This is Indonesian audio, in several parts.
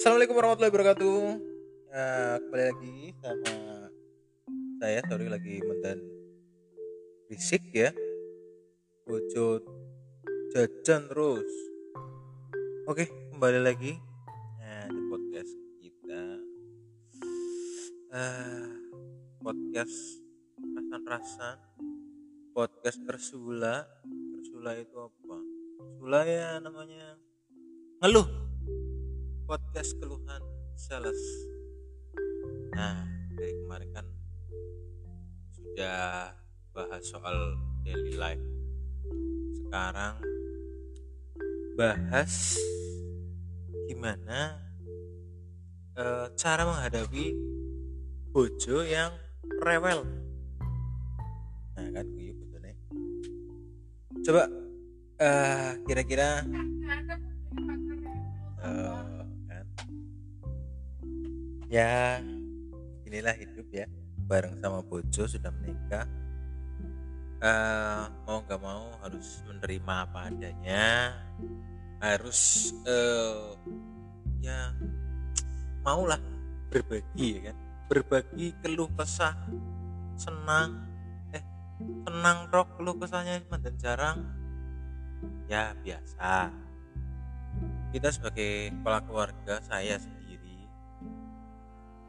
Assalamualaikum warahmatullahi wabarakatuh. Ya, kembali lagi sama saya. Sorry lagi mendan fisik ya. Bojo jajan terus. Oke, kembali lagi nah, di podcast kita. Uh, podcast rasan-rasan. Podcast tersula. Tersula itu apa? Tersula ya namanya ngeluh podcast keluhan sales. Nah dari kemarin kan sudah bahas soal daily life. Sekarang bahas gimana e, cara menghadapi bojo yang rewel. Nah kan gue coba uh, kira-kira ya inilah hidup ya bareng sama bojo sudah menikah. Uh, mau nggak mau harus menerima apa adanya. Harus uh, ya maulah berbagi ya kan. Berbagi keluh kesah senang eh senang rok keluh kesahnya dan jarang. Ya biasa. Kita sebagai kepala keluarga saya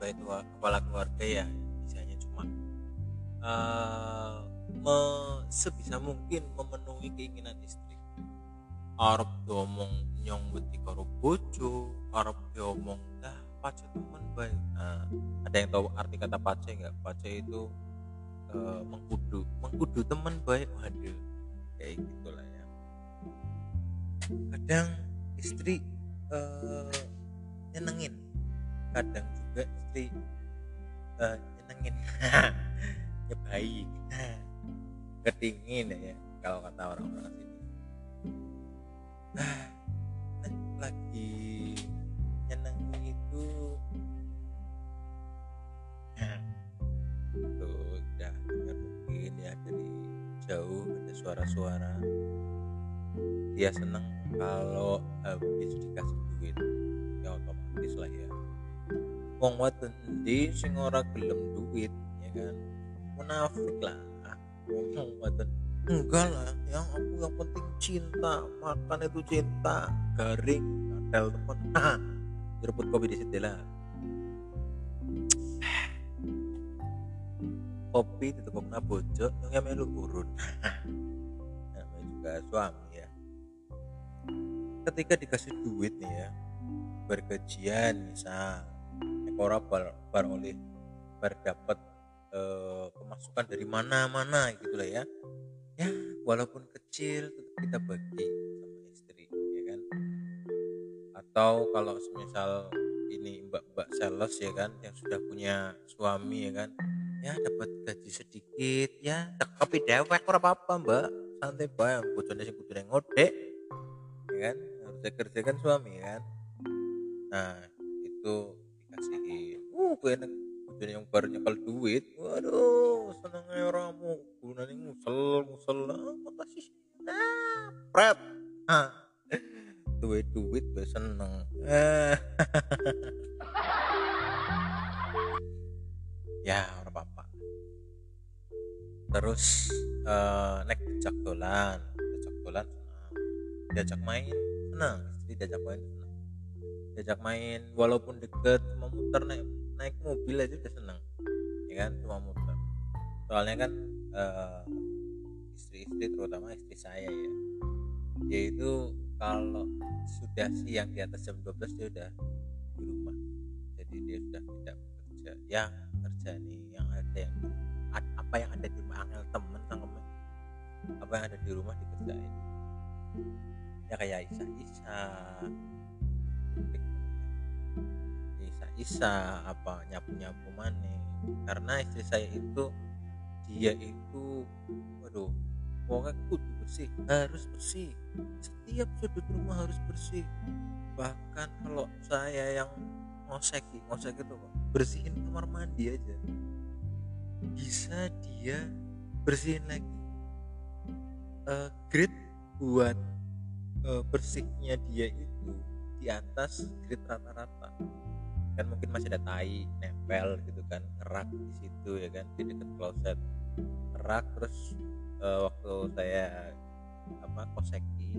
sebagai kepala keluarga ya misalnya cuma uh, me, sebisa mungkin memenuhi keinginan istri. Arab diomong nyong beti karo bojo Arab diomong dah pace teman baik nah, ada yang tahu arti kata pace nggak? Pace itu uh, mengkudu mengkudu teman baik waduh kayak gitulah ya. Kadang istri uh, nyenengin. Kadang juga istri uh, nyenengin ya baik ketingin ya kalau kata orang-orang sini nah, lagi nyenengin itu. Udah dengar mungkin ya dari jauh ada suara-suara. Dia seneng kalau habis dikasih duit ya otomatis lah ya wong wadon endi sing ora gelem duit ya kan? Munafik lah. Wong wadon. Enggak lah yang aku yang penting cinta makan itu cinta garing kadal temen. Ah direbut kopi di situ lah. Kopi di tukang bojo yang melu urun. Namanya juga suami ya. Ketika dikasih duit nih ya bergajian misal ekora bar, bar oleh bar dapat eh, pemasukan dari mana-mana gitu lah ya. Ya walaupun kecil tetap kita bagi sama istri ya kan? Atau kalau misal ini mbak-mbak sales ya kan yang sudah punya suami ya kan? Ya dapat gaji sedikit ya tapi dewek apa-apa mbak. Santai bae bojone sing kudu ngodek ya kan? Harus kerjakan suami kan? Nah itu enak jadi yang baru nyekal duit. Waduh senengnya orangmu gunanya musel musel ah, makasih nah pret ah duit duit gue seneng. Ya orang apa terus uh, naik diajak dolan diajak dolan diajak main senang diajak main senang diajak main walaupun deket cuma muter naik naik mobil aja udah seneng. Ya kan cuma muter soalnya kan uh, istri-istri terutama istri saya ya. Dia itu kalau sudah siang di atas jam 12 dia udah di rumah. Jadi dia sudah tidak bekerja. Ya kerja nih yang ada yang apa yang ada di rumah angel temen sama apa yang ada di rumah dikerjain. Ya kayak Isa Isa Isa Isa apa nyapu nyapu mana. Karena istri saya itu dia itu waduh pokoknya kudu bersih harus bersih. Setiap sudut rumah harus bersih. Bahkan kalau saya yang ngosek ngosek itu bersihin kamar mandi aja. Bisa dia bersihin lagi uh, grade buat uh, bersihnya dia itu di atas grid rata-rata kan mungkin masih ada tai nempel gitu kan ngerak di situ ya kan di dekat kloset. Ngerak terus uh, waktu saya apa koseki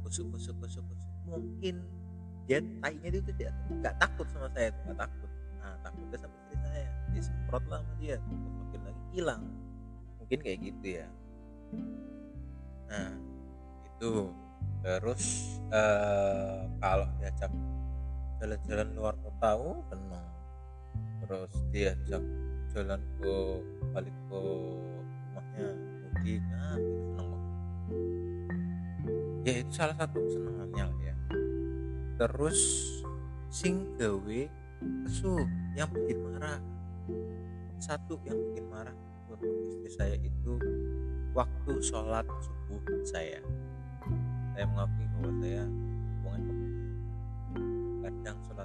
kusuk kusuk kusuk kusuk mungkin dia tainya itu tidak nggak takut sama saya nggak takut. Nah takutnya sama istri saya disemprot lah sama dia makin lagi hilang. Mungkin kayak gitu ya. Nah itu. Terus uh, kalau diajak jalan-jalan luar kota oh tenang terus diajak jalan ke balik ke rumahnya mudik nah itu seneng banget. Ya itu salah satu kesenangannya ya. Terus sing gawe kesu yang bikin marah. Satu yang bikin marah untuk istri saya itu waktu sholat subuh saya. Saya mengakui bahwa saya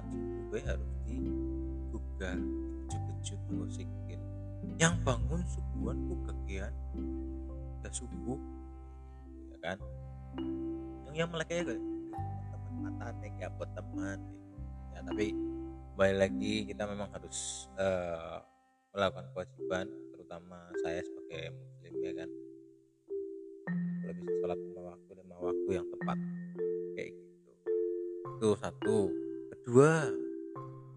subuh gue harus juga dikejuk-kejuk ngosikin yang bangun subuhan ku kegian udah subuh ya kan? Yang yang mereka ya teman mata nih ya buat teman ya tapi balik lagi kita memang harus uh, melakukan kewajiban terutama saya sebagai muslim ya kan? Bisa sholat lima waktu lima waktu yang tepat kayak gitu. Itu satu kedua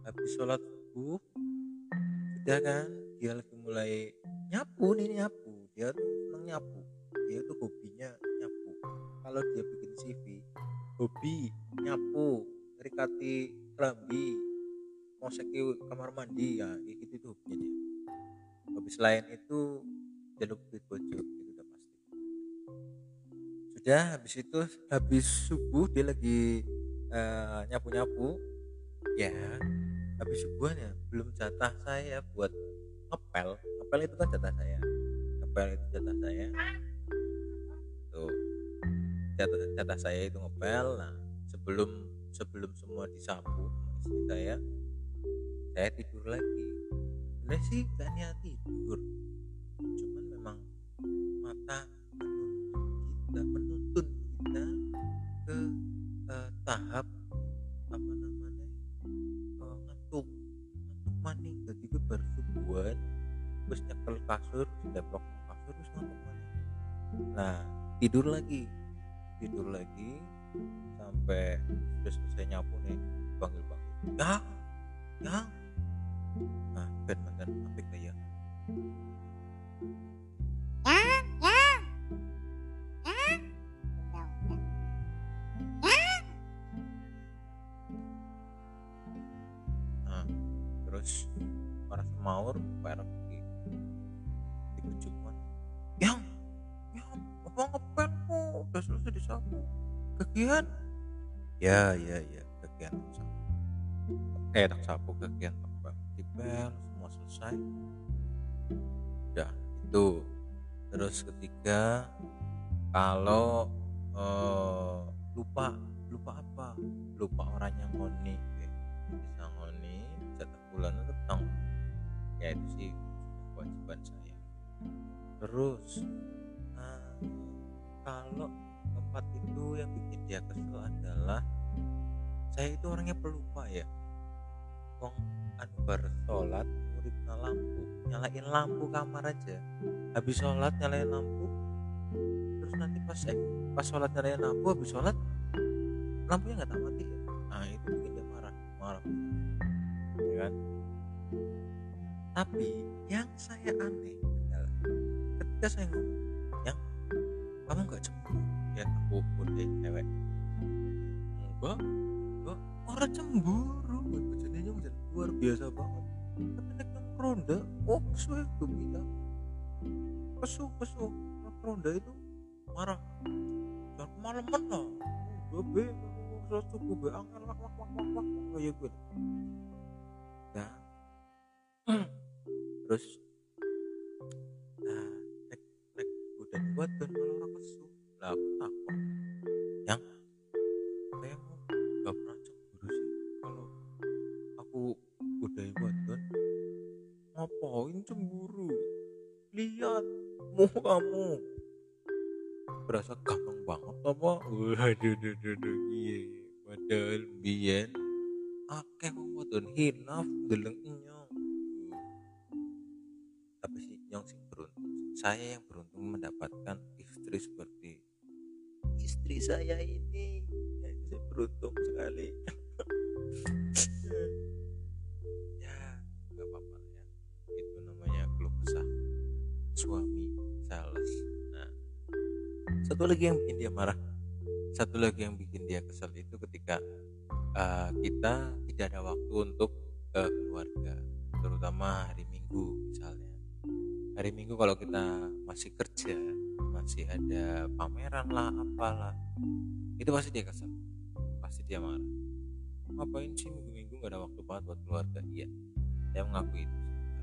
habis sholat subuh sudah kan dia lagi mulai nyapu nih nyapu. Dia tuh nyapu. Dia tuh hobinya nyapu. Kalau dia bikin CV hobi nyapu. Ngerikati kelambi ngoseki kamar mandi ya gitu tuh hobinya dia. Hobi selain itu jaluk duit bojo itu udah pasti. Sudah habis itu habis subuh dia lagi uh, nyapu-nyapu ya habis subuhan ya belum jatah saya buat ngepel. Ngepel itu kan jatah saya. Ngepel itu jatah saya. Tuh. Jatah jatah saya itu ngepel. Nah sebelum sebelum semua disapu istri saya saya tidur lagi. Sebenarnya sih gak niat tidur. Cuman memang mata menuntun kita menuntun kita ke uh, tahap kasur deplok kasur terus maning nah tidur lagi. Tidur lagi sampai sudah selesai nyapu nih panggil panggil ya ya nah ben mantan apik kayak terus para semaur para kegian ya ya ya kegian sapu. Eh tak sapu kegian tebak dipel semua selesai. Udah itu. Terus ketiga kalau uh, lupa lupa apa? Lupa orang yang ngoni bisa ngoni jatah bulan tentang ya itu sih kewajiban saya. Terus uh, kalau tempat itu yang dia kesel adalah saya itu orangnya pelupa ya. Wong anu bar sholat muridnya lampu nyalain lampu kamar aja. Habis sholat nyalain lampu terus nanti pas eh, pas sholat nyalain lampu habis sholat lampunya nggak mati ya? Nah itu bikin dia marah marah. Ya kan? Tapi yang saya aneh adalah ketika saya ngomong yang kamu nggak cemburu ya aku udah cewek. Enggak enggak. Orang cemburu jadinya udah luar biasa banget. Tapi nek yang ronda oh kesu itu bilang. Kesu kesu. Ronda itu marah. Jangan kemalaman lah. Gue be terus gue be angkat wak wak wak wak wak kayak gue nah. Terus. Nah nek nek udah buat dan malah orang kesu lah aku takut yang saya mau gak pernah cemburu sih kalau aku udah dan ngapain cemburu? Lihat mau kamu. Berasa gampang banget apa? Waduh duh duh duh iya padahal biyen akeh wong wadon hilaf deleng nyong tapi si nyong sing beruntung saya yang beruntung mendapatkan istri seperti istri saya ini. Ya, saya beruntung sekali. Ya nggak apa-apa ya. Itu namanya keluh kesah. Suami sales nah satu lagi yang bikin dia marah. Satu lagi yang bikin dia kesel itu ketika uh, kita tidak ada waktu untuk uh, keluarga terutama hari minggu misalnya. Hari minggu kalau kita masih kerja masih ada pameran lah apalah. Itu pasti dia kesel. Pasti dia marah. Ngapain sih minggu-minggu gak ada waktu banget buat keluarga? Iya saya mengakui itu.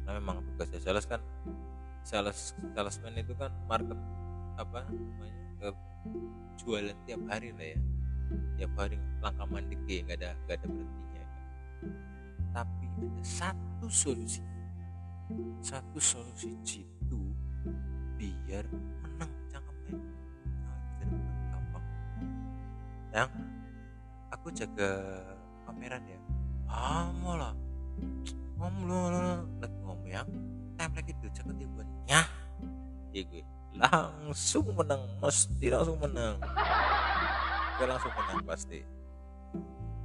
Karena memang tugasnya sales kan sales salesman itu kan market apa namanya ke jualan tiap hari lah ya. Tiap hari langkah mandek ya nggak ada nggak ada berhentinya kan. tapi ada satu solusi. Satu solusi jitu biar yang aku jaga pameran ya. Ah lah. Ngomong lo lagi ngomong ya time lagi tuh jaga dia buat nyah. Iya gue. Langsung menang mesti langsung menang. Gue langsung menang pasti.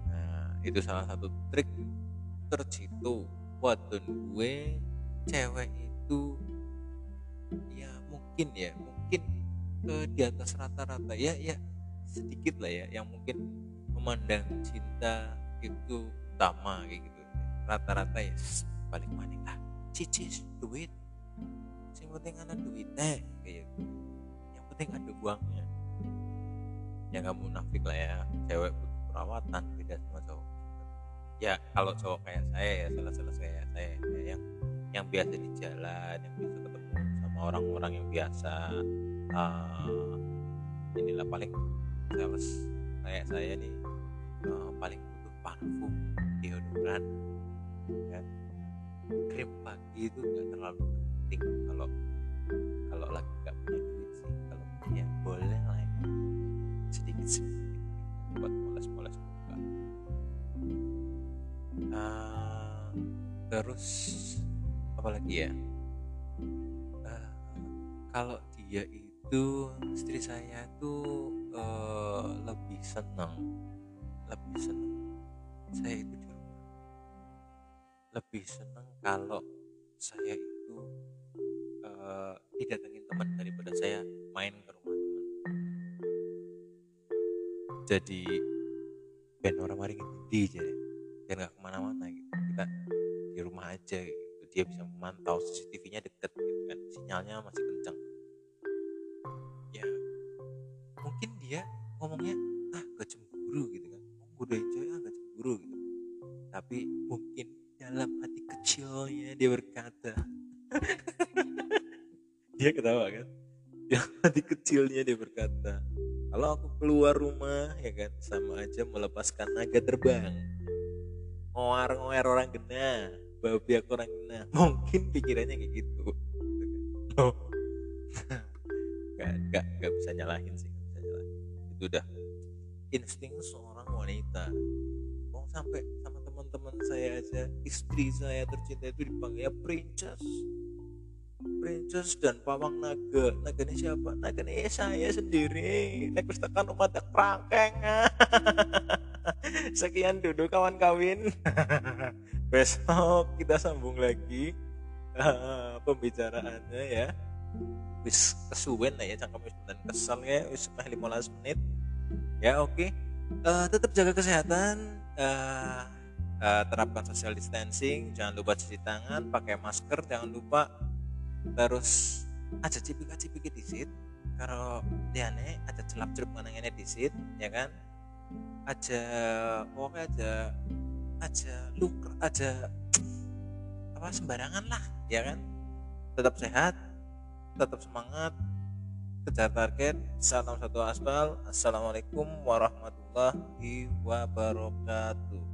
Nah itu salah satu trik tercitu wadon gue cewek itu ya mungkin ya mungkin eh, di atas rata-rata. Ya ya sedikit lah ya yang mungkin memandang cinta itu utama kayak gitu. Rata-rata ya paling manik ah cicis duit. Yang penting ada duitnya kayak gitu. Yang penting ada uangnya. Ya nggak munafik lah ya. Cewek butuh perawatan beda sama cowok. Ya kalau cowok kayak saya ya salah-salah saya saya ya, yang yang biasa di jalan yang bisa ketemu sama orang-orang yang biasa uh, inilah paling sales kayak saya nih uh, paling butuh parfum deodoran kan. Krim pagi itu nggak terlalu penting kalau kalau lagi nggak punya duit sih. Kalau punya ya boleh lah ya. Sedikit sedikit buat moles-moles buka uh, terus apa lagi ya? Uh, kalau dia itu istri saya tuh uh, lebih senang lebih senang saya itu di rumah. Lebih senang kalau saya itu uh, didatengin teman daripada saya main ke rumah teman. Jadi ben orang mari di jadi biar nggak ke mana-mana gitu. Kita di rumah aja gitu. Dia bisa memantau CCTV-nya deket gitu kan. Sinyalnya masih kencang dia ngomongnya ah gak cemburu gitu kan. Godain cewek ah gak cemburu gitu. Tapi mungkin dalam hati kecilnya dia berkata dia ketawa kan? Yang hati kecilnya dia berkata kalau aku keluar rumah ya kan sama aja melepaskan naga terbang. Ngoar ngoar orang gena babi aku orang gena mungkin pikirannya kayak gitu. Oh. Insting seorang wanita. Mau sampai sama teman-teman saya aja istri saya tercinta itu dipanggil princess. Princess dan pawang naga. Naga ini siapa? Naga ini saya sendiri. Naik rumah tak prangkeng. Sekian duduk kawan kawin. Besok kita sambung lagi uh, pembicaraannya ya. Wis kesuwen lah ya cangkem wis kesel ya. Wis 15 menit ya oke. Okay. uh, tetap jaga kesehatan uh, uh, terapkan social distancing jangan lupa cuci tangan pakai masker jangan lupa terus aja cipika cipiki disit kalau liane aja celap celup menangnya disit ya kan? Aja pokoknya aja aja luker aja apa sembarangan lah ya kan? Tetap sehat tetap semangat kejar target salam satu aspal. Assalamualaikum warahmatullahi wabarakatuh